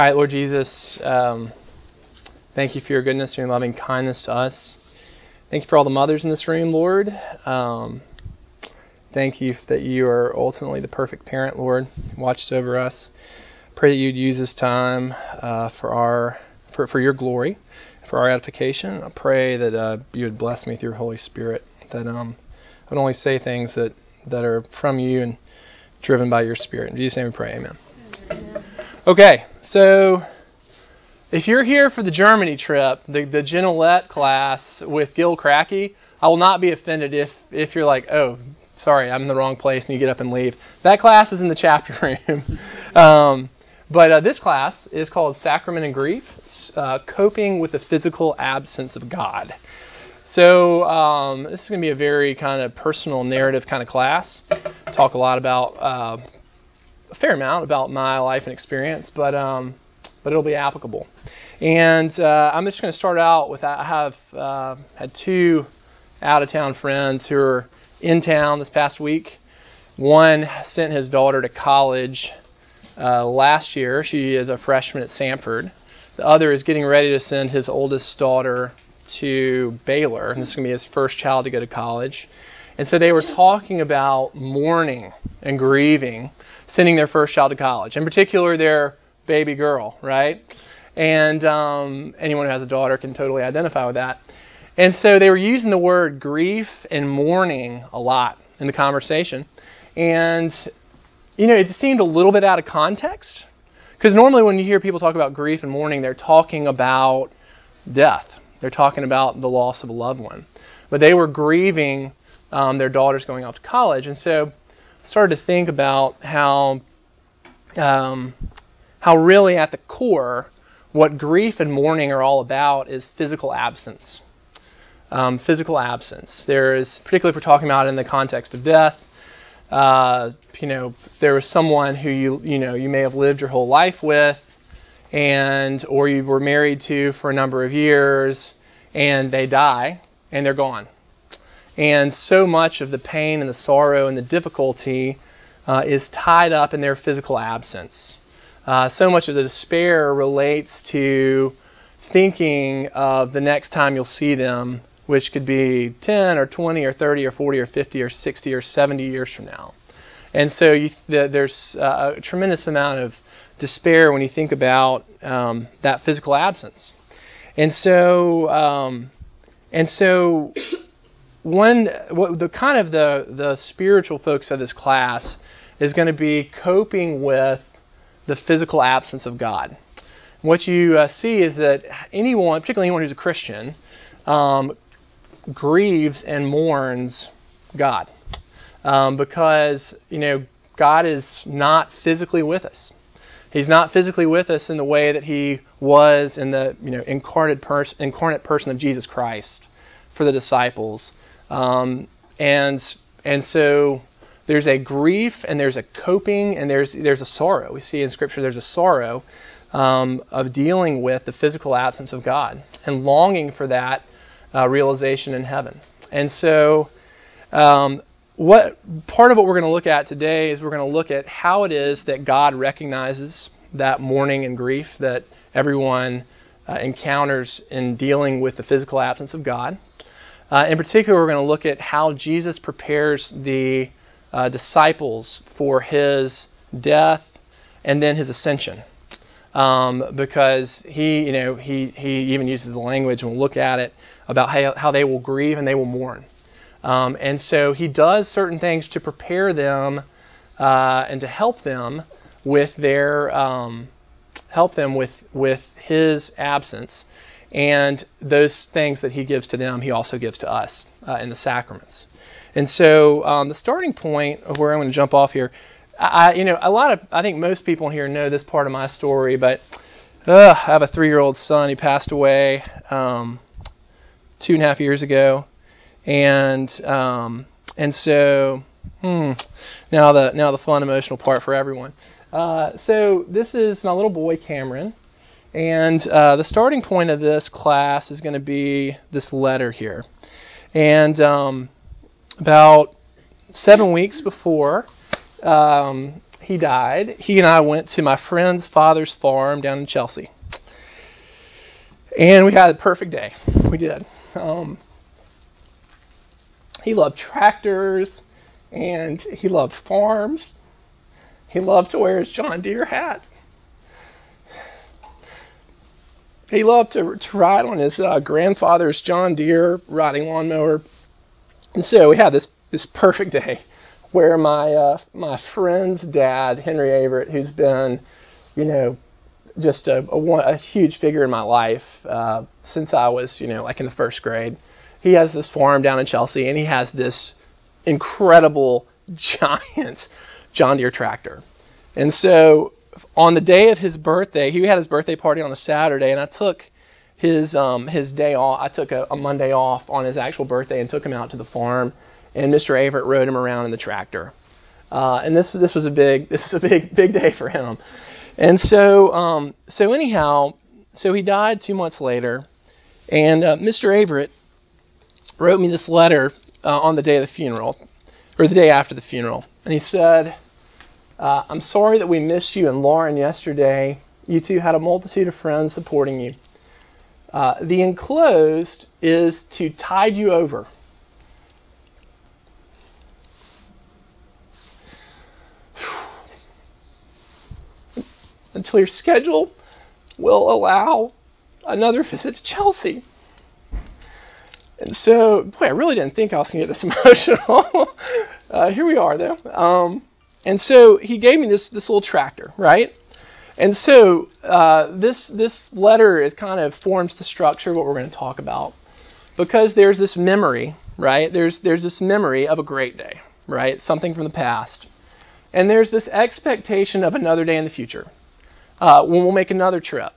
All right, Lord Jesus, um, thank you for your goodness and your loving kindness to us. Thank you for all the mothers in this room, Lord. Um, thank you that you are ultimately the perfect parent, Lord. Watches over us. Pray that you'd use this time uh, for our for, for your glory, for our edification. I pray that uh, you would bless me through your Holy Spirit. That um, I would only say things that, that are from you and driven by your Spirit. In Jesus' name we pray. Amen. Amen. Okay, so if you're here for the Germany trip, the, the Genelette class with Gil Cracky, I will not be offended if, if you're like, oh, sorry, I'm in the wrong place, and you get up and leave. That class is in the chapter room. um, but uh, this class is called Sacrament and Grief, uh, Coping with the Physical Absence of God. So um, this is going to be a very kind of personal narrative kind of class. Talk a lot about uh, a fair amount about my life and experience, but um, but it'll be applicable. And uh, I'm just going to start out with I have uh, had two out of town friends who are in town this past week. One sent his daughter to college uh, last year. She is a freshman at Samford. The other is getting ready to send his oldest daughter to Baylor, and this is going to be his first child to go to college. And so they were talking about mourning and grieving, sending their first child to college, in particular their baby girl, right? And um, anyone who has a daughter can totally identify with that. And so they were using the word grief and mourning a lot in the conversation. And, you know, it seemed a little bit out of context. Because normally when you hear people talk about grief and mourning, they're talking about death, they're talking about the loss of a loved one. But they were grieving um, their daughters going off to college. And so started to think about how um, how really at the core, what grief and mourning are all about is physical absence. Um, physical absence. There is, particularly if we're talking about in the context of death, uh, you know, there was someone who you you know you may have lived your whole life with, and or you were married to for a number of years, and they die and they're gone. And so much of the pain and the sorrow and the difficulty uh, is tied up in their physical absence. Uh, so much of the despair relates to thinking of the next time you'll see them, which could be 10 or 20 or 30 or 40 or 50 or 60 or 70 years from now. And so you, the, there's uh, a tremendous amount of despair when you think about um, that physical absence. And so, um, and so, one the kind of the the spiritual focus of this class is going to be coping with the physical absence of God. What you uh, see is that anyone, particularly anyone who's a Christian, um, grieves and mourns God um, because you know God is not physically with us. He's not physically with us in the way that he was in the you know incarnate, pers- incarnate person of Jesus Christ for the disciples, um, and and so there's a grief and there's a coping and there's there's a sorrow. We see in Scripture there's a sorrow um, of dealing with the physical absence of God and longing for that uh, realization in heaven. And so, um, what part of what we're going to look at today is we're going to look at how it is that God recognizes that mourning and grief that everyone uh, encounters in dealing with the physical absence of God. Uh, in particular, we're going to look at how Jesus prepares the uh, disciples for his death and then his ascension. Um, because he, you know, he, he even uses the language, and we'll look at it, about how, how they will grieve and they will mourn. Um, and so he does certain things to prepare them uh, and to help them with their um, help them with with his absence, and those things that he gives to them, he also gives to us uh, in the sacraments. And so um, the starting point of where I'm going to jump off here, I, you know, a lot of I think most people here know this part of my story, but uh, I have a three-year-old son. He passed away um, two and a half years ago, and um, and so hmm, now the now the fun emotional part for everyone. Uh, so this is my little boy Cameron, and uh, the starting point of this class is going to be this letter here, and um, about seven weeks before um, he died, he and I went to my friend's father's farm down in Chelsea. And we had a perfect day. We did. Um, he loved tractors and he loved farms. He loved to wear his John Deere hat. He loved to, to ride on his uh, grandfather's John Deere riding lawnmower. And so we had this, this perfect day where my uh, my friend's dad, Henry Averett, who's been, you know, just a, a, a huge figure in my life uh, since I was, you know, like in the first grade. He has this farm down in Chelsea, and he has this incredible giant John Deere tractor. And so on the day of his birthday, he had his birthday party on a Saturday, and I took his um, his day off. I took a, a Monday off on his actual birthday and took him out to the farm. And Mr. Averett rode him around in the tractor. Uh, and this this was a big this is a big big day for him. And so um, so anyhow, so he died two months later, and uh, Mr. Averett wrote me this letter uh, on the day of the funeral, or the day after the funeral, and he said. Uh, I'm sorry that we missed you and Lauren yesterday. You two had a multitude of friends supporting you. Uh, the enclosed is to tide you over. Until your schedule will allow another visit to Chelsea. And so, boy, I really didn't think I was going to get this emotional. uh, here we are, though. Um, and so he gave me this this little tractor, right? And so uh, this this letter it kind of forms the structure of what we're going to talk about, because there's this memory, right? There's there's this memory of a great day, right? Something from the past, and there's this expectation of another day in the future, uh, when we'll make another trip.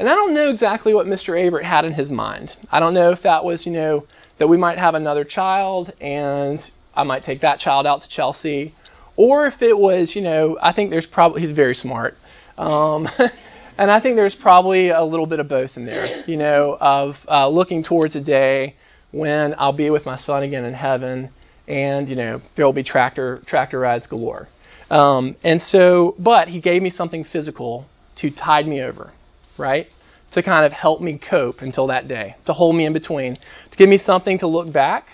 And I don't know exactly what Mr. Averett had in his mind. I don't know if that was, you know, that we might have another child and I might take that child out to Chelsea or if it was, you know, I think there's probably he's very smart, um, and I think there's probably a little bit of both in there, you know, of uh, looking towards a day when I'll be with my son again in heaven, and you know there will be tractor tractor rides galore. Um, and so, but he gave me something physical to tide me over, right? To kind of help me cope until that day, to hold me in between, to give me something to look back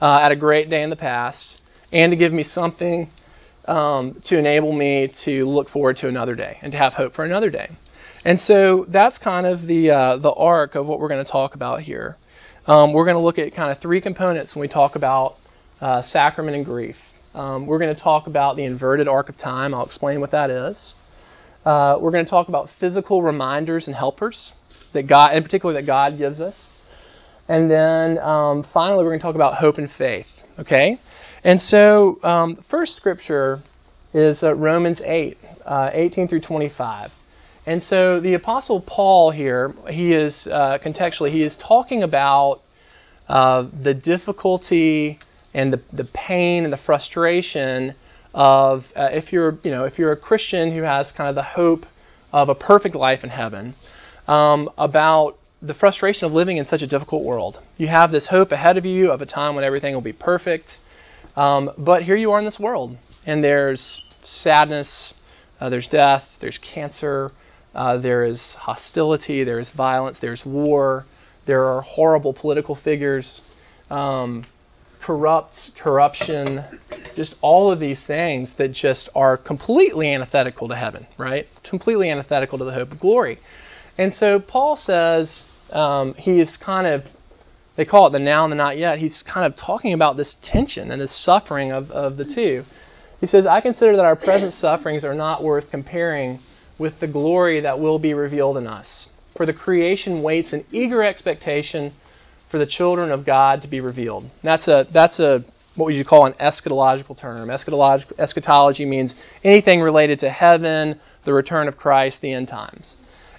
uh, at a great day in the past, and to give me something um, to enable me to look forward to another day and to have hope for another day. And so that's kind of the uh, the arc of what we're going to talk about here. Um, we're going to look at kind of three components when we talk about uh, sacrament and grief. Um, we're going to talk about the inverted arc of time. I'll explain what that is. Uh, we're going to talk about physical reminders and helpers that God, in particular, that God gives us. And then um, finally, we're going to talk about hope and faith. Okay, and so, um, the first scripture is uh, Romans 8, uh, 18 through 25. And so, the Apostle Paul here, he is uh, contextually, he is talking about uh, the difficulty and the, the pain and the frustration of uh, if you're, you know, if you're a Christian who has kind of the hope of a perfect life in heaven, um, about the frustration of living in such a difficult world. You have this hope ahead of you of a time when everything will be perfect um, but here you are in this world, and there's sadness, uh, there's death, there's cancer, uh, there is hostility, there is violence, there's war, there are horrible political figures, um, corrupt, corruption, just all of these things that just are completely antithetical to heaven, right? Completely antithetical to the hope of glory. And so Paul says um, he is kind of they call it the now and the not yet. He's kind of talking about this tension and this suffering of, of the two. He says, I consider that our present sufferings are not worth comparing with the glory that will be revealed in us. For the creation waits in eager expectation for the children of God to be revealed. That's a that's a what would you call an eschatological term. Eschatology, eschatology means anything related to heaven, the return of Christ, the end times.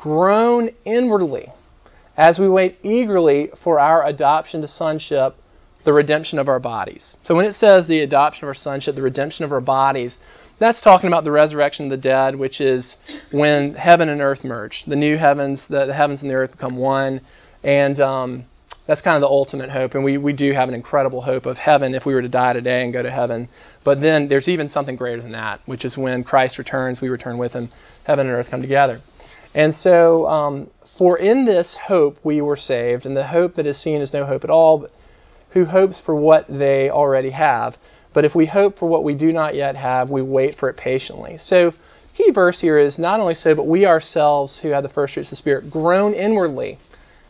groan inwardly as we wait eagerly for our adoption to sonship, the redemption of our bodies. So when it says the adoption of our sonship, the redemption of our bodies, that's talking about the resurrection of the dead, which is when heaven and earth merge. The new heavens, the, the heavens and the earth become one. And um, that's kind of the ultimate hope. And we, we do have an incredible hope of heaven if we were to die today and go to heaven. But then there's even something greater than that, which is when Christ returns, we return with him. Heaven and earth come together. And so, um, for in this hope we were saved, and the hope that is seen is no hope at all, but who hopes for what they already have. But if we hope for what we do not yet have, we wait for it patiently. So, key verse here is not only so, but we ourselves who have the first fruits of the Spirit groan inwardly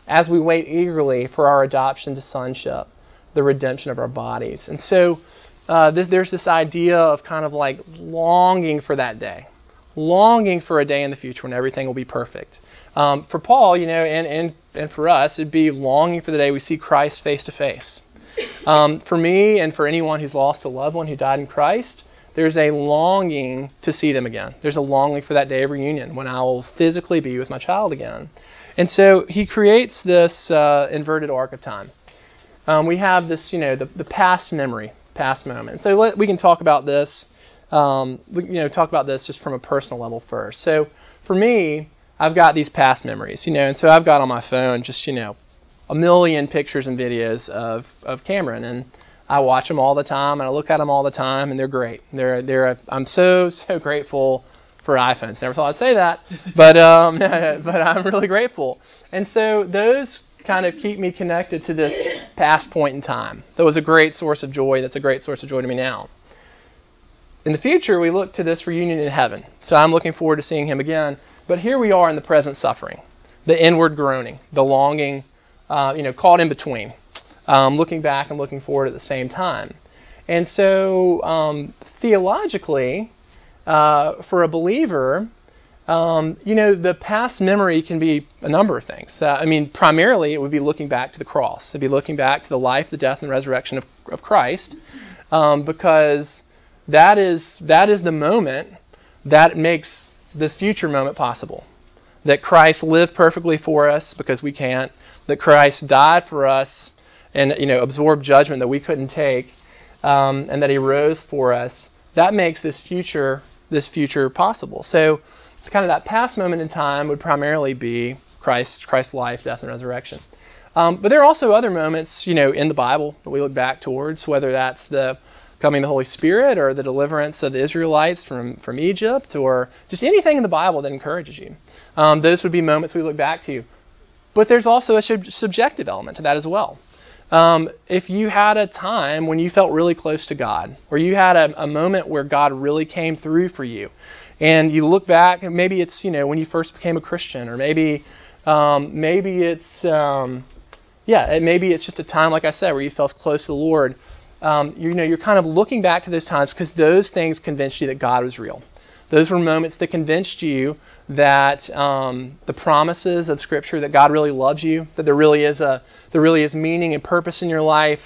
as we wait eagerly for our adoption to sonship, the redemption of our bodies. And so uh, this, there's this idea of kind of like longing for that day, longing for a day in the future when everything will be perfect. Um, for Paul, you know, and, and, and for us, it'd be longing for the day we see Christ face to face. For me and for anyone who's lost a loved one who died in Christ, there's a longing to see them again. There's a longing for that day of reunion when I will physically be with my child again. And so he creates this uh, inverted arc of time. Um, we have this, you know, the, the past memory, past moment. So let, we can talk about this, um, you know, talk about this just from a personal level first. So for me, I've got these past memories, you know, and so I've got on my phone just, you know, a million pictures and videos of, of Cameron, and I watch them all the time, and I look at them all the time, and they're great. They're, they're, I'm so, so grateful for iPhones. Never thought I'd say that, but um, but I'm really grateful. And so those kind of keep me connected to this past point in time. That was a great source of joy. That's a great source of joy to me now. In the future, we look to this reunion in heaven. So I'm looking forward to seeing him again. But here we are in the present suffering, the inward groaning, the longing, uh, you know, caught in between, um, looking back and looking forward at the same time. And so um, theologically, uh, for a believer, um, you know, the past memory can be a number of things. Uh, I mean, primarily it would be looking back to the cross. It'd be looking back to the life, the death, and resurrection of, of Christ, um, because that is that is the moment that makes this future moment possible. That Christ lived perfectly for us because we can't. That Christ died for us and you know absorbed judgment that we couldn't take, um, and that He rose for us. That makes this future this future possible. So, kind of that past moment in time would primarily be Christ, Christ's life, death, and resurrection. Um, but there are also other moments, you know, in the Bible that we look back towards, whether that's the coming the Holy Spirit or the deliverance of the Israelites from, from Egypt or just anything in the Bible that encourages you. Um, those would be moments we look back to. But there's also a sub- subjective element to that as well. Um, if you had a time when you felt really close to God, or you had a, a moment where God really came through for you, and you look back, maybe it's you know when you first became a Christian, or maybe um, maybe it's um, yeah, maybe it's just a time like I said where you felt close to the Lord. Um, you know, you're kind of looking back to those times because those things convinced you that God was real. Those were moments that convinced you that um, the promises of Scripture that God really loves you, that there really is a there really is meaning and purpose in your life.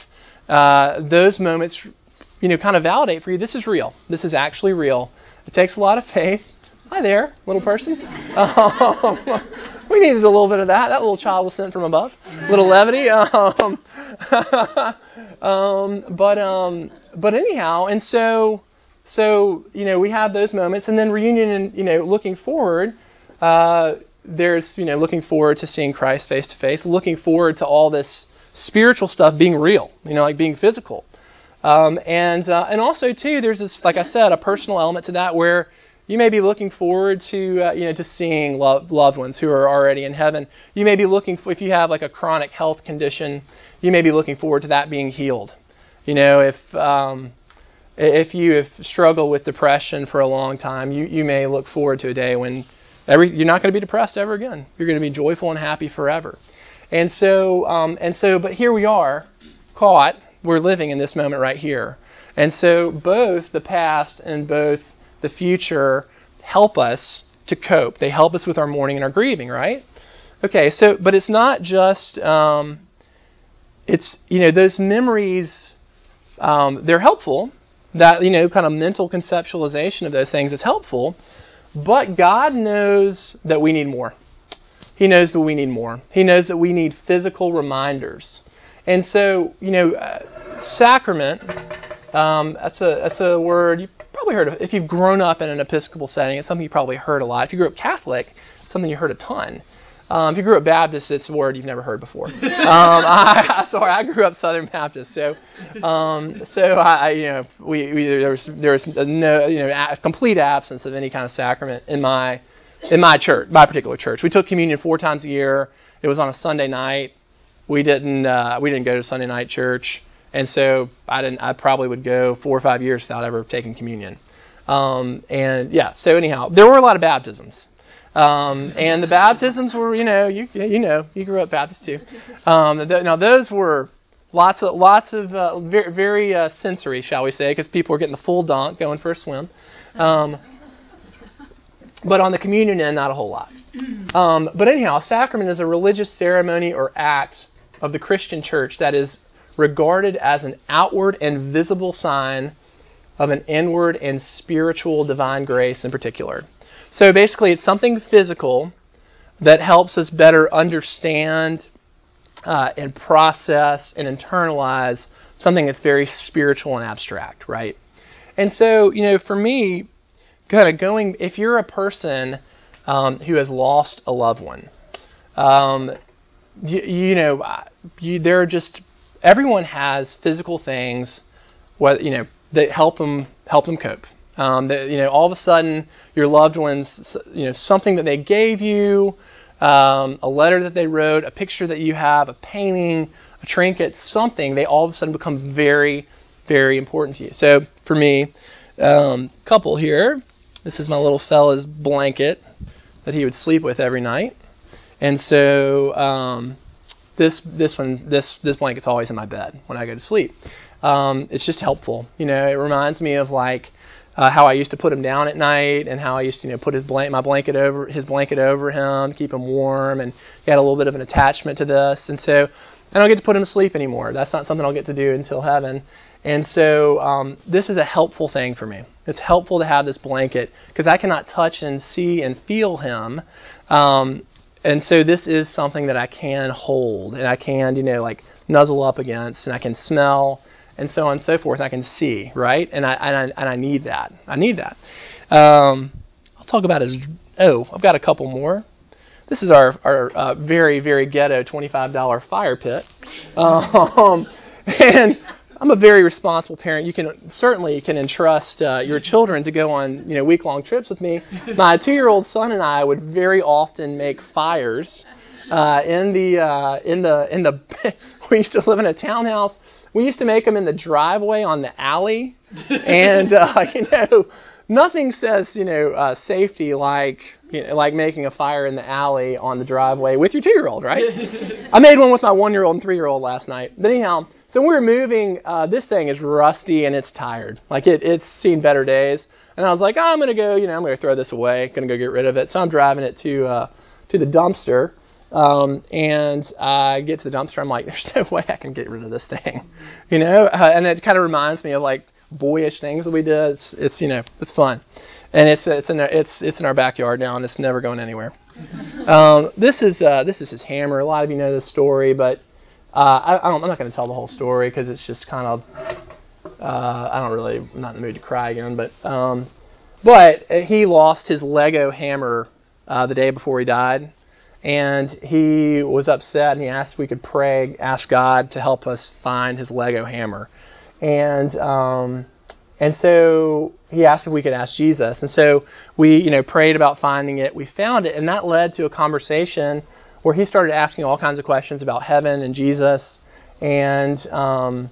Uh, those moments, you know, kind of validate for you this is real. This is actually real. It takes a lot of faith. Hi there, little person. Um, we needed a little bit of that. That little child was sent from above. A little levity. Um, um, but um, but anyhow, and so so, you know, we have those moments, and then reunion, and you know, looking forward, uh, there's, you know, looking forward to seeing Christ face to face, looking forward to all this spiritual stuff being real, you know, like being physical. Um, and uh, and also too, there's this, like I said, a personal element to that where you may be looking forward to uh, you know to seeing loved, loved ones who are already in heaven. You may be looking for, if you have like a chronic health condition, you may be looking forward to that being healed. You know, if um, if you have struggled with depression for a long time, you, you may look forward to a day when every, you're not going to be depressed ever again. You're going to be joyful and happy forever. And so, um, and so, but here we are, caught. We're living in this moment right here. And so, both the past and both the future help us to cope. They help us with our mourning and our grieving, right? Okay, so, but it's not just, um, it's, you know, those memories, um, they're helpful that you know kind of mental conceptualization of those things is helpful. But God knows that we need more. He knows that we need more. He knows that we need physical reminders. And so, you know, uh, sacrament, um, that's, a, that's a word you probably heard of. If you've grown up in an Episcopal setting, it's something you probably heard a lot. If you grew up Catholic, it's something you heard a ton. Um, if you grew up Baptist, it's a word you've never heard before. um, I, sorry, I grew up Southern Baptist, so um, so I, you know, we, we there was there was no you know a complete absence of any kind of sacrament in my in my church, my particular church. We took communion four times a year. It was on a Sunday night. We didn't uh, we didn't go to Sunday night church, and so I didn't. I probably would go four or five years without ever taking communion. Um, and yeah, so anyhow, there were a lot of baptisms. Um, and the baptisms were, you know, you you know, you grew up Baptist too. Um, th- now those were lots of lots of uh, very, very uh, sensory, shall we say, because people were getting the full dunk, going for a swim. Um, but on the communion end, not a whole lot. Um, but anyhow, a sacrament is a religious ceremony or act of the Christian church that is regarded as an outward and visible sign of an inward and spiritual divine grace in particular. So basically, it's something physical that helps us better understand uh, and process and internalize something that's very spiritual and abstract, right? And so, you know, for me, kind of going, if you're a person um, who has lost a loved one, um, you, you, know, you, there are just everyone has physical things, you know, that help them help them cope. Um, that, you know, all of a sudden, your loved ones, you know, something that they gave you, um, a letter that they wrote, a picture that you have, a painting, a trinket, something, they all of a sudden become very, very important to you. So for me, um, couple here, this is my little fella's blanket that he would sleep with every night, and so um, this this one this this blanket's always in my bed when I go to sleep. Um, it's just helpful, you know. It reminds me of like uh, how I used to put him down at night, and how I used to you know put his blanket, my blanket over his blanket over him, keep him warm, and he had a little bit of an attachment to this, and so I don't get to put him to sleep anymore. That's not something I'll get to do until heaven, and so um, this is a helpful thing for me. It's helpful to have this blanket because I cannot touch and see and feel him. Um, and so this is something that I can hold and I can, you know, like nuzzle up against and I can smell and so on and so forth. I can see, right? And I and I, and I need that. I need that. Um, I'll talk about his. Oh, I've got a couple more. This is our our uh, very very ghetto twenty five dollar fire pit, um, and I'm a very responsible parent. You can certainly can entrust uh, your children to go on you know week long trips with me. My two year old son and I would very often make fires uh, in the uh, in the in the. we used to live in a townhouse we used to make them in the driveway on the alley, and uh, you know, nothing says you know uh, safety like you know, like making a fire in the alley on the driveway with your two-year-old, right? I made one with my one-year-old and three-year-old last night. But anyhow, so we were moving. Uh, this thing is rusty and it's tired. Like it, it's seen better days. And I was like, oh, I'm gonna go. You know, I'm gonna throw this away. Gonna go get rid of it. So I'm driving it to uh, to the dumpster. Um, and I get to the dumpster. I'm like, there's no way I can get rid of this thing, you know. Uh, and it kind of reminds me of like boyish things that we did. It's, it's you know, it's fun, and it's it's in it's it's in our backyard now, and it's never going anywhere. Um, this is uh, this is his hammer. A lot of you know this story, but uh, I, I I'm not going to tell the whole story because it's just kind of uh, I don't really I'm not in the mood to cry again. But um, but he lost his Lego hammer uh, the day before he died and he was upset and he asked if we could pray, ask God to help us find his Lego hammer. And um, and so he asked if we could ask Jesus. And so we, you know, prayed about finding it. We found it, and that led to a conversation where he started asking all kinds of questions about heaven and Jesus, and um,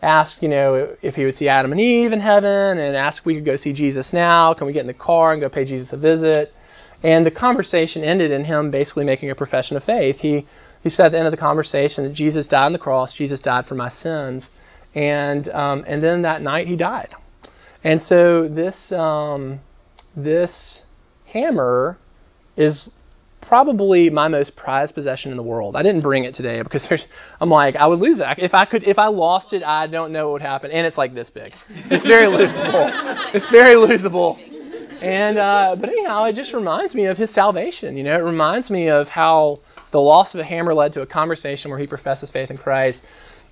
asked, you know, if he would see Adam and Eve in heaven, and asked if we could go see Jesus now. Can we get in the car and go pay Jesus a visit? And the conversation ended in him basically making a profession of faith. He, he said at the end of the conversation that Jesus died on the cross, Jesus died for my sins. And, um, and then that night he died. And so this, um, this hammer is probably my most prized possession in the world. I didn't bring it today because there's, I'm like, I would lose it. If I could, if I lost it, I don't know what would happen. And it's like this big. It's very losable. It's very losable. And uh, but anyhow, it just reminds me of his salvation. You know, it reminds me of how the loss of a hammer led to a conversation where he professes faith in Christ.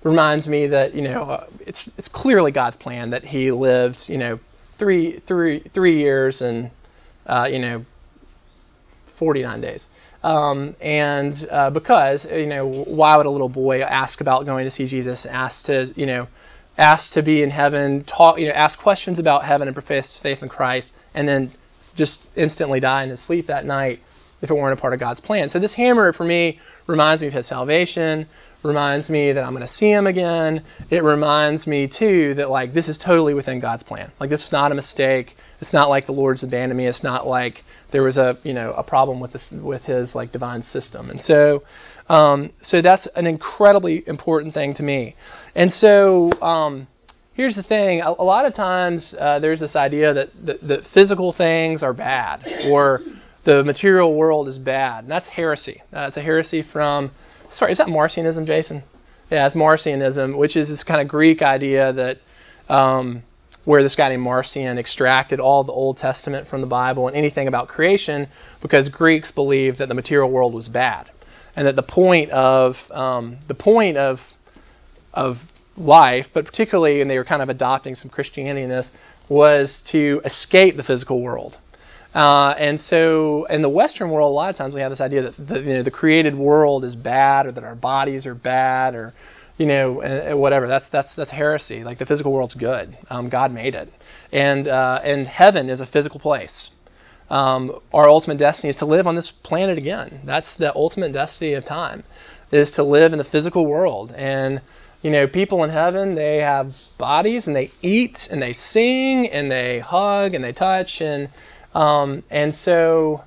Reminds me that you know uh, it's it's clearly God's plan that he lives you know three three three years and uh, you know 49 days. Um, and uh, because you know, why would a little boy ask about going to see Jesus? Ask to you know, ask to be in heaven, talk you know, ask questions about heaven and profess faith in Christ, and then just instantly die in his sleep that night if it weren't a part of God's plan. So this hammer for me reminds me of his salvation, reminds me that I'm going to see him again. It reminds me too that like this is totally within God's plan. Like this is not a mistake. It's not like the Lord's abandoned me. It's not like there was a you know a problem with this with his like divine system. And so um, so that's an incredibly important thing to me. And so um, here's the thing: a, a lot of times uh, there's this idea that, that that physical things are bad or the material world is bad. And that's heresy. Uh, it's a heresy from sorry, is that Marcionism, Jason? Yeah, it's Marcionism, which is this kind of Greek idea that um, where this guy named Marcion extracted all the Old Testament from the Bible and anything about creation because Greeks believed that the material world was bad, and that the point of um, the point of of life, but particularly, and they were kind of adopting some Christianity in this, was to escape the physical world. Uh, and so, in the Western world, a lot of times we have this idea that the, you know, the created world is bad, or that our bodies are bad, or you know, whatever. That's that's that's heresy. Like the physical world's good. Um, God made it, and uh, and heaven is a physical place. Um, our ultimate destiny is to live on this planet again. That's the ultimate destiny of time, is to live in the physical world. And you know, people in heaven they have bodies and they eat and they sing and they hug and they touch and um, and so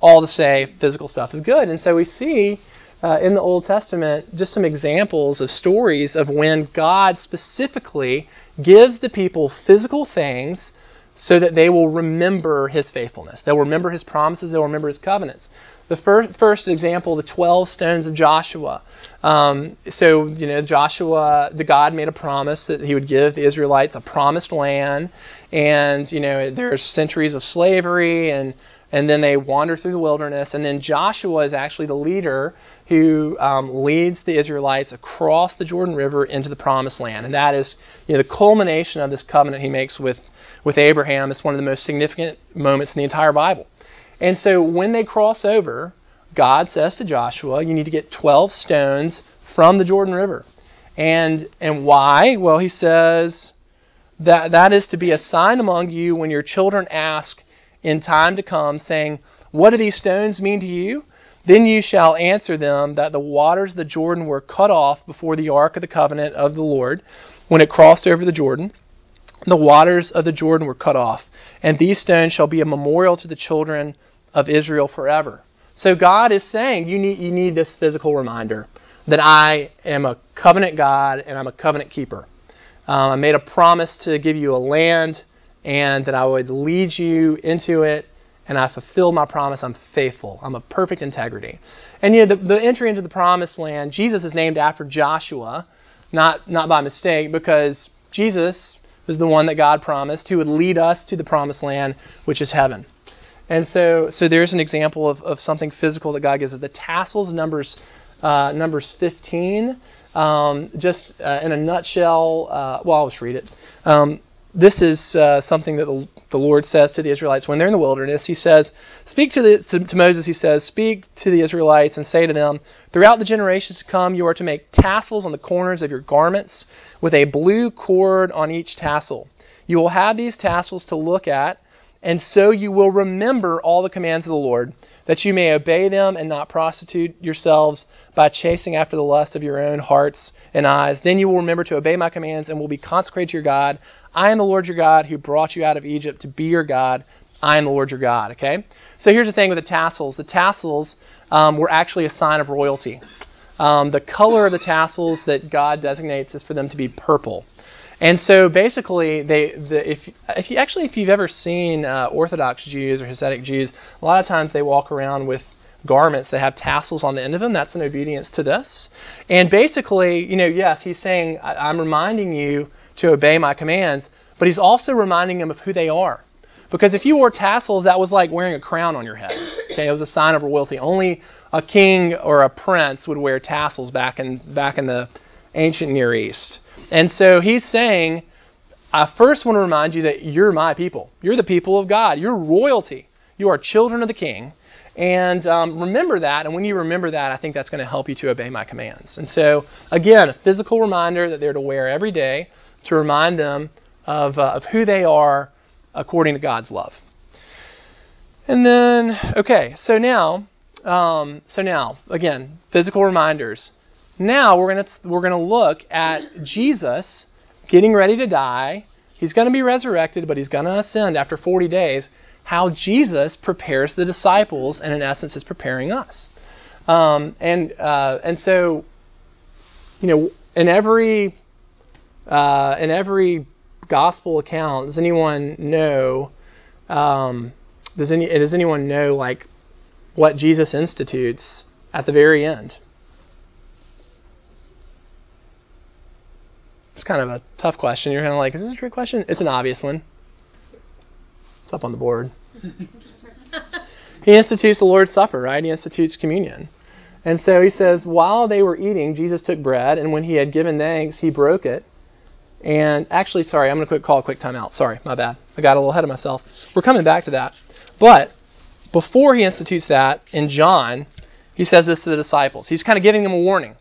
all to say physical stuff is good. And so we see uh, in the Old Testament just some examples of stories of when God specifically gives the people physical things so that they will remember his faithfulness. They'll remember his promises, they'll remember his covenants. The first, first example, the 12 stones of Joshua. Um, so, you know, Joshua, the God made a promise that he would give the Israelites a promised land. And, you know, there's centuries of slavery and and then they wander through the wilderness. And then Joshua is actually the leader who um, leads the Israelites across the Jordan River into the Promised Land, and that is you know, the culmination of this covenant he makes with with Abraham. It's one of the most significant moments in the entire Bible. And so when they cross over, God says to Joshua, "You need to get 12 stones from the Jordan River." And and why? Well, he says that that is to be a sign among you when your children ask in time to come, saying, What do these stones mean to you? Then you shall answer them that the waters of the Jordan were cut off before the ark of the covenant of the Lord when it crossed over the Jordan. The waters of the Jordan were cut off, and these stones shall be a memorial to the children of Israel forever. So God is saying you need, you need this physical reminder that I am a covenant God and I'm a covenant keeper. Um, I made a promise to give you a land and that I would lead you into it, and I fulfilled my promise. I'm faithful. I'm a perfect integrity. And you know, the, the entry into the promised land, Jesus is named after Joshua, not not by mistake, because Jesus was the one that God promised who would lead us to the promised land, which is heaven. And so, so there's an example of, of something physical that God gives us. The tassels, numbers, uh, numbers 15. Um, just uh, in a nutshell, uh, well, I'll just read it. Um, this is uh, something that the, the, Lord says to the Israelites when they're in the wilderness. He says, Speak to, the, to, to, Moses, he says, Speak to the Israelites and say to them, Throughout the generations to come, you are to make tassels on the corners of your garments with a blue cord on each tassel. You will have these tassels to look at and so you will remember all the commands of the Lord, that you may obey them and not prostitute yourselves by chasing after the lust of your own hearts and eyes. Then you will remember to obey my commands and will be consecrated to your God. I am the Lord your God who brought you out of Egypt to be your God. I am the Lord your God. Okay? So here's the thing with the tassels the tassels um, were actually a sign of royalty. um, the color of the tassels that God designates is for them to be purple. And so basically, they the, if if you actually if you've ever seen uh, Orthodox Jews or Hasidic Jews, a lot of times they walk around with garments that have tassels on the end of them. That's an obedience to this. And basically, you know, yes, he's saying I'm reminding you to obey my commands, but he's also reminding them of who they are. Because if you wore tassels, that was like wearing a crown on your head. Okay, it was a sign of royalty. Only a king or a prince would wear tassels back in back in the ancient Near East. And so he's saying, I first want to remind you that you're my people. You're the people of God. You're royalty. You are children of the king. And um, remember that. And when you remember that, I think that's going to help you to obey my commands. And so, again, a physical reminder that they're to wear every day to remind them of, uh, of who they are according to God's love. And then, okay, so now, um, so now, again, physical reminders. Now we're gonna we're gonna look at Jesus getting ready to die. He's going to be resurrected, but he's going to ascend after 40 days. How Jesus prepares the disciples, and in essence, is preparing us. Um, and uh, and so, you know, in every uh, in every gospel account, does anyone know? Um, does any does anyone know like what Jesus institutes at the very end? It's kind of a tough question. You're kind of like, is this a trick question? It's an obvious one. It's up on the board. he institutes the Lord's Supper, right? He institutes communion. And so he says, while they were eating, Jesus took bread, and when he had given thanks, he broke it and actually, sorry, I'm going to quick call a quick timeout. Sorry, my bad. I got a little ahead of myself. We're coming back to that. But before he institutes that, in John, he says this to the disciples. He's kind of giving them a warning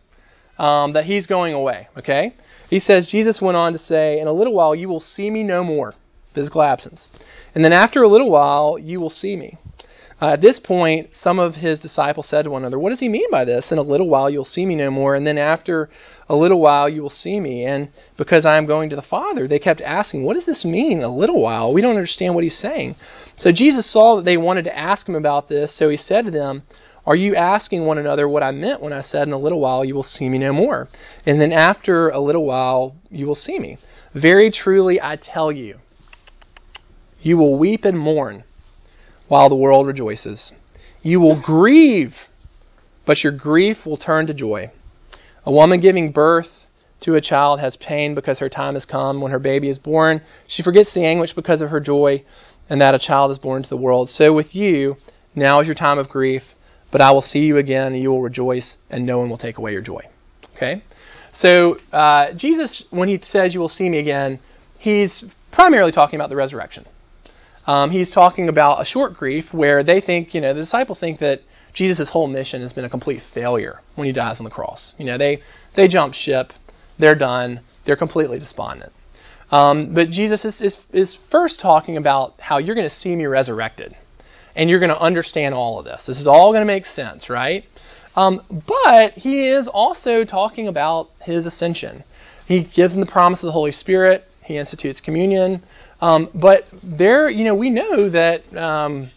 um, that he's going away. Okay? He says, Jesus went on to say, In a little while you will see me no more. Physical absence. And then after a little while you will see me. Uh, at this point, some of his disciples said to one another, What does he mean by this? In a little while you'll see me no more, and then after a little while you will see me. And because I am going to the Father, they kept asking, What does this mean, a little while? We don't understand what he's saying. So Jesus saw that they wanted to ask him about this, so he said to them, Are you asking one another what I meant when I said, In a little while you will see me no more? And then after a little while you will see me? Very truly I tell you, you will weep and mourn while the world rejoices. You will grieve, but your grief will turn to joy. A woman giving birth to a child has pain because her time has come. When her baby is born, she forgets the anguish because of her joy and that a child is born into the world. So with you, now is your time of grief, but I will see you again, and you will rejoice, and no one will take away your joy. Okay? So uh, Jesus, when he says you will see me again, he's primarily talking about the resurrection. Um, he's talking about a short grief where they think, you know, the disciples think that Jesus' whole mission has been a complete failure when he dies on the cross. You know, they, they jump ship, they're done, they're completely despondent. Um, but Jesus is, is, is first talking about how you're going to see me resurrected. And you're going to understand all of this. This is all going to make sense, right? Um, but he is also talking about his ascension. He gives them the promise of the Holy Spirit. He institutes communion. Um, but there, you know, we know that um,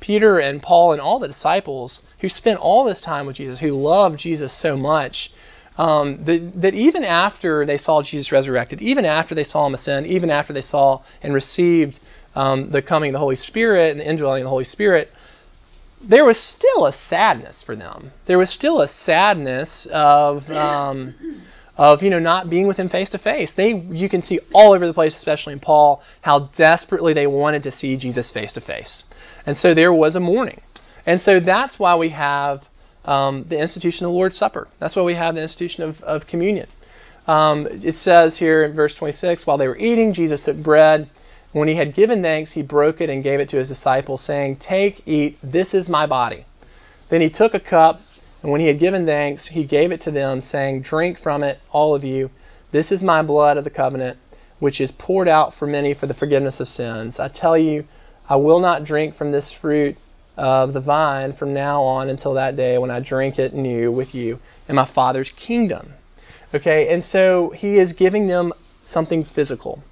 Peter and Paul and all the disciples who spent all this time with Jesus, who loved Jesus so much, um, that, that even after they saw Jesus resurrected, even after they saw him ascend, even after they saw and received um, the coming of the Holy Spirit and the indwelling of the Holy Spirit, there was still a sadness for them. There was still a sadness of um, of you know not being with him face to face. They you can see all over the place, especially in Paul, how desperately they wanted to see Jesus face to face, and so there was a mourning, and so that's why we have um, the institution of the Lord's Supper. That's why we have the institution of, of communion. Um, it says here in verse 26, while they were eating, Jesus took bread. When he had given thanks, he broke it and gave it to his disciples, saying, "Take, eat. This is my body." Then he took a cup. And when he had given thanks, he gave it to them, saying, Drink from it, all of you. This is my blood of the covenant, which is poured out for many for the forgiveness of sins. I tell you, I will not drink from this fruit of the vine from now on until that day when I drink it new with you in my Father's kingdom. Okay, and so he is giving them something physical.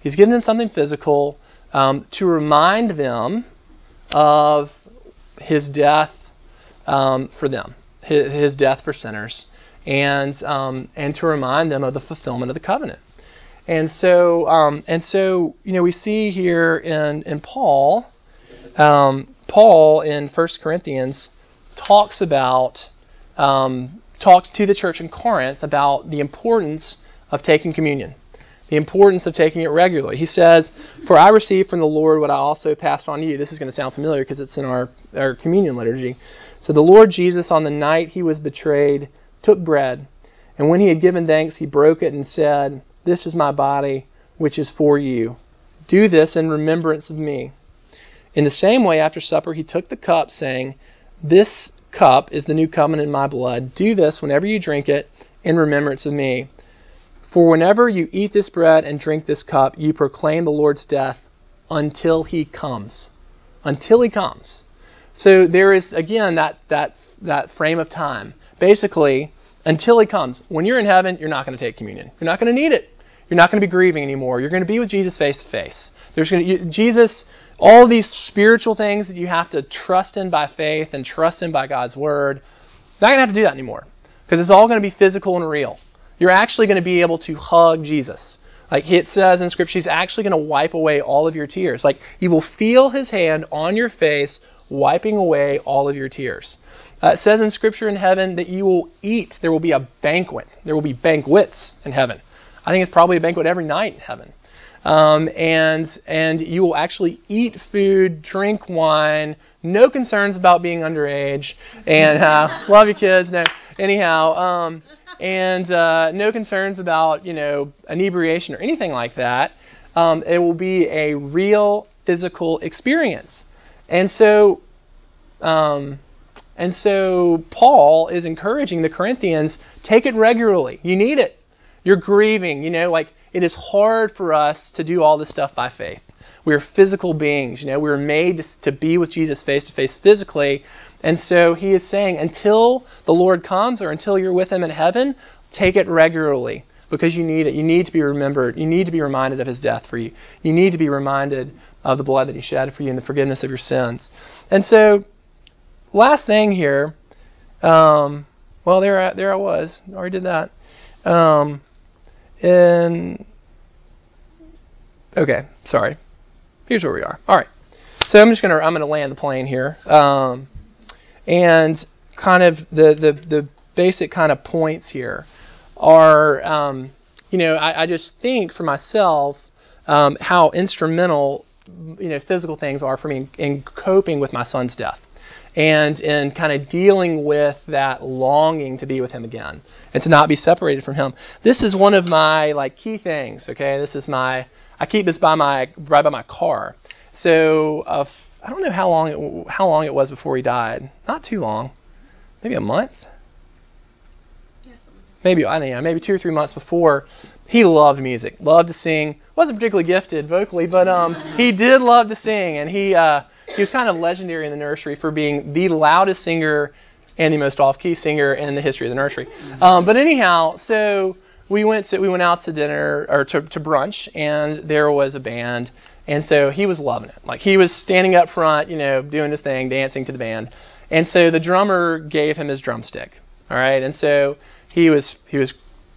He's giving them something physical um, to remind them of his death um, for them his, death for sinners, and um, and to remind them of the fulfillment of the covenant. And so um, and so you know we see here in in Paul, um, Paul in 1 Corinthians talks about talks to the church in Corinth about the importance of taking communion the importance of taking it regularly. He says, For I received from the Lord what I also passed on to you. This is going to sound familiar because it's in our, our communion liturgy. So the Lord Jesus, on the night he was betrayed, took bread, and when he had given thanks, he broke it and said, This is my body, which is for you. Do this in remembrance of me. In the same way, after supper, he took the cup, saying, This cup is the new covenant in my blood. Do this whenever you drink it in remembrance of me. For whenever you eat this bread and drink this cup, you proclaim the Lord's death until he comes. Until he comes. So there is again that that that frame of time. Basically, until he comes. When you're in heaven, you're not going to take communion. You're not going to need it. You're not going to be grieving anymore. You're going to be with Jesus face to face. There's going to you, Jesus all these spiritual things that you have to trust in by faith and trust in by God's word. Not going to have to do that anymore because it's all going to be physical and real you're actually going to be able to hug Jesus. Like it says in Scripture, He's actually going to wipe away all of your tears. Like you will feel His hand on your face, wiping away all of your tears. Uh, it says in Scripture in heaven that you will eat. There will be a banquet. There will be banquets in heaven. I think it's probably a banquet every night in heaven. Um, and and you will actually eat food, drink wine, no concerns about being underage, and uh, love your kids. No, anyhow, um, and uh, no concerns about you know inebriation or anything like that. Um, it will be a real physical experience, and so. Um, and so Paul is encouraging the Corinthians take it regularly. You need it. You're grieving, you know, like it is hard for us to do all this stuff by faith. We're physical beings, you know, we were made to be with Jesus face to face physically, and so he is saying, until the Lord comes or until you're with him in heaven, take it regularly because you need it. You need to be remembered. You need to be reminded of his death for you. You need to be reminded of the blood that he shed for you and the forgiveness of your sins. And so, last thing here, um, well, there I, there I was. I already did that. Um, and okay, sorry. Here's where we are. All right. So I'm just gonna I'm gonna land the plane here. Um, and kind of the, the, the basic kind of points here are, um, you know, I, I, just think for myself um, how instrumental, you know, physical things are for me in, in coping with my son's death and in kind of dealing with that longing to be with him again and to not be separated from him. This is one of my like key things. Okay, this is my I keep this by my right by my car. So uh, I don't know how long it, how long it was before he died. Not too long, maybe a month. maybe I don't know, maybe two or three months before. He loved music, loved to sing. wasn't particularly gifted vocally, but um, he did love to sing, and he uh, he was kind of legendary in the nursery for being the loudest singer and the most off-key singer in the history of the nursery. Um, but anyhow, so we went to, we went out to dinner or to, to brunch, and there was a band, and so he was loving it. Like he was standing up front, you know, doing his thing, dancing to the band. And so the drummer gave him his drumstick. All right, and so he was he was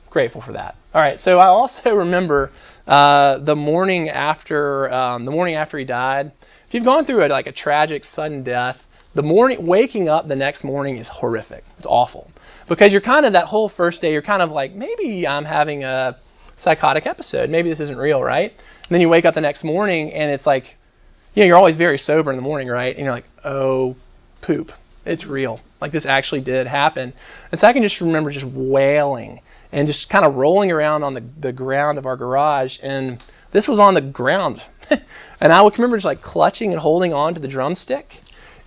grateful for that. All right, so I also remember uh, the morning after um, the morning after he died. If you've gone through a, like a tragic sudden death, the morning waking up the next morning is horrific. It's awful because you're kind of that whole first day. You're kind of like maybe I'm having a psychotic episode. Maybe this isn't real, right? And then you wake up the next morning and it's like, you know, you're always very sober in the morning, right? And you're like, oh, poop. It's real. Like this actually did happen. And so I can just remember just wailing and just kind of rolling around on the, the ground of our garage. And this was on the ground. and I would remember just like clutching and holding on to the drumstick.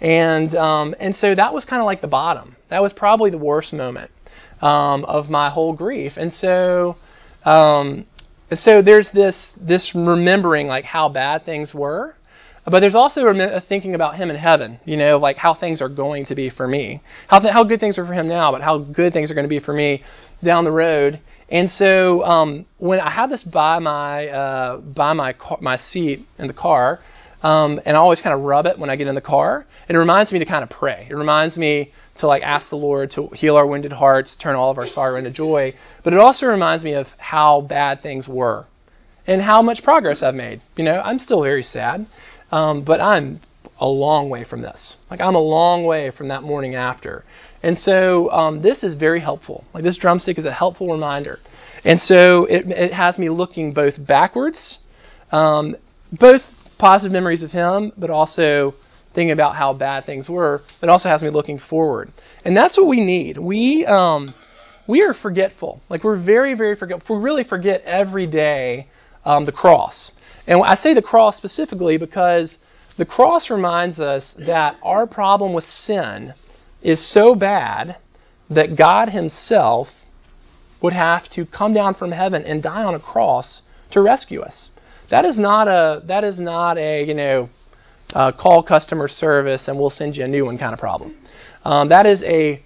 And um, and so that was kind of like the bottom. That was probably the worst moment um, of my whole grief. And so um, so there's this this remembering like how bad things were, but there's also a thinking about him in heaven. You know, like how things are going to be for me, how th- how good things are for him now, but how good things are going to be for me down the road. And so um, when I have this by my uh, by my car, my seat in the car, um, and I always kind of rub it when I get in the car. And it reminds me to kind of pray. It reminds me to like ask the Lord to heal our wounded hearts, turn all of our sorrow into joy. But it also reminds me of how bad things were and how much progress I've made. You know, I'm still very sad, um, but I'm a long way from this. Like I'm a long way from that morning after. And so um, this is very helpful. Like this drumstick is a helpful reminder. And so it, it has me looking both backwards, um, both positive memories of him, but also thinking about how bad things were. It also has me looking forward. And that's what we need. We um, we are forgetful. Like we're very, very forgetful. We really forget every day um, the cross. And I say the cross specifically because the cross reminds us that our problem with sin is so bad that God Himself would have to come down from heaven and die on a cross to rescue us. That is not a that is not a you know uh, call customer service and we'll send you a new one kind of problem. Um, that is a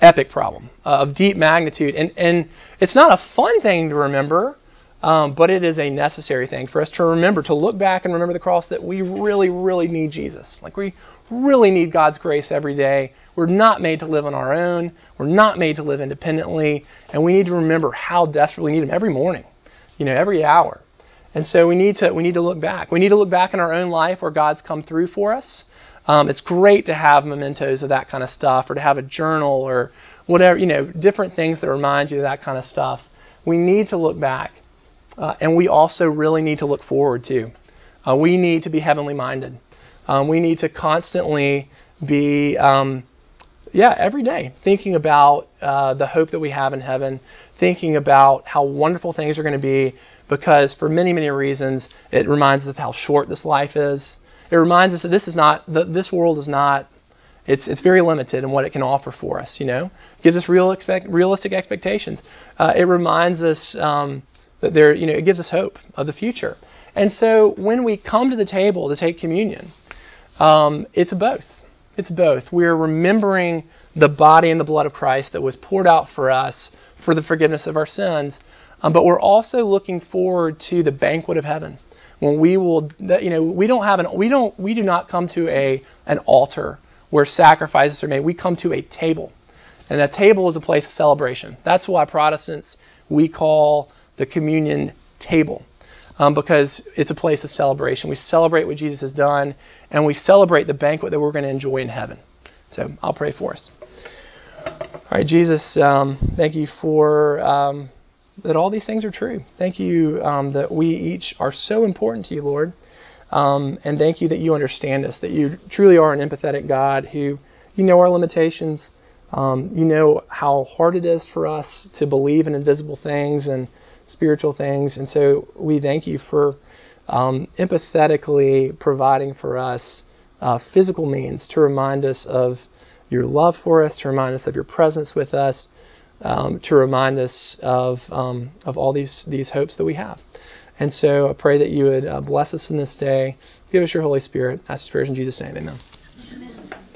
epic problem uh, of deep magnitude, and and it's not a fun thing to remember um, but it is a necessary thing for us to remember, to look back and remember the cross that we really, really need Jesus. Like we really need God's grace every day. We're not made to live on our own. We're not made to live independently. And we need to remember how desperately we need Him every morning, you know, every hour. And so we need to we need to look back. We need to look back in our own life where God's come through for us. Um, it's great to have mementos of that kind of stuff, or to have a journal, or whatever you know, different things that remind you of that kind of stuff. We need to look back uh, and we also really need to look forward too. Uh, we need to be heavenly minded. Um, we need to constantly be, um, yeah, every day thinking about uh, the hope that we have in heaven, thinking about how wonderful things are going to be, because for many, many reasons, it reminds us of how short this life is. It reminds us that this is not, this world is not it's it's very limited in what it can offer for us. You know, it gives us real expect, realistic expectations. Uh, it reminds us um, that there, you know, it gives us hope of the future. And so when we come to the table to take communion, um, it's both. It's both. We're remembering the body and the blood of Christ that was poured out for us for the forgiveness of our sins, um, but we're also looking forward to the banquet of heaven when we will, you know, we don't have an, we don't, we do not come to a an altar where sacrifices are made. We come to a table, and that table is a place of celebration. That's why Protestants we call the communion table. Um, because it's a place of celebration. We celebrate what Jesus has done, and we celebrate the banquet that we're going to enjoy in heaven. So I'll pray for us. All right, Jesus, um, thank you for um, that all these things are true. Thank you um, that we each are so important to you, Lord. Um, and thank you that you understand us, that you truly are an empathetic God who you know our limitations. Um, you know how hard it is for us to believe in invisible things and spiritual things. And so we thank you for um, empathetically providing for us uh, physical means to remind us of your love for us, to remind us of your presence with us, um, to remind us of um, of all these these hopes that we have. And so I pray that you would uh, bless us in this day. Give us your Holy Spirit. Ask this prayer in Jesus' name. Amen.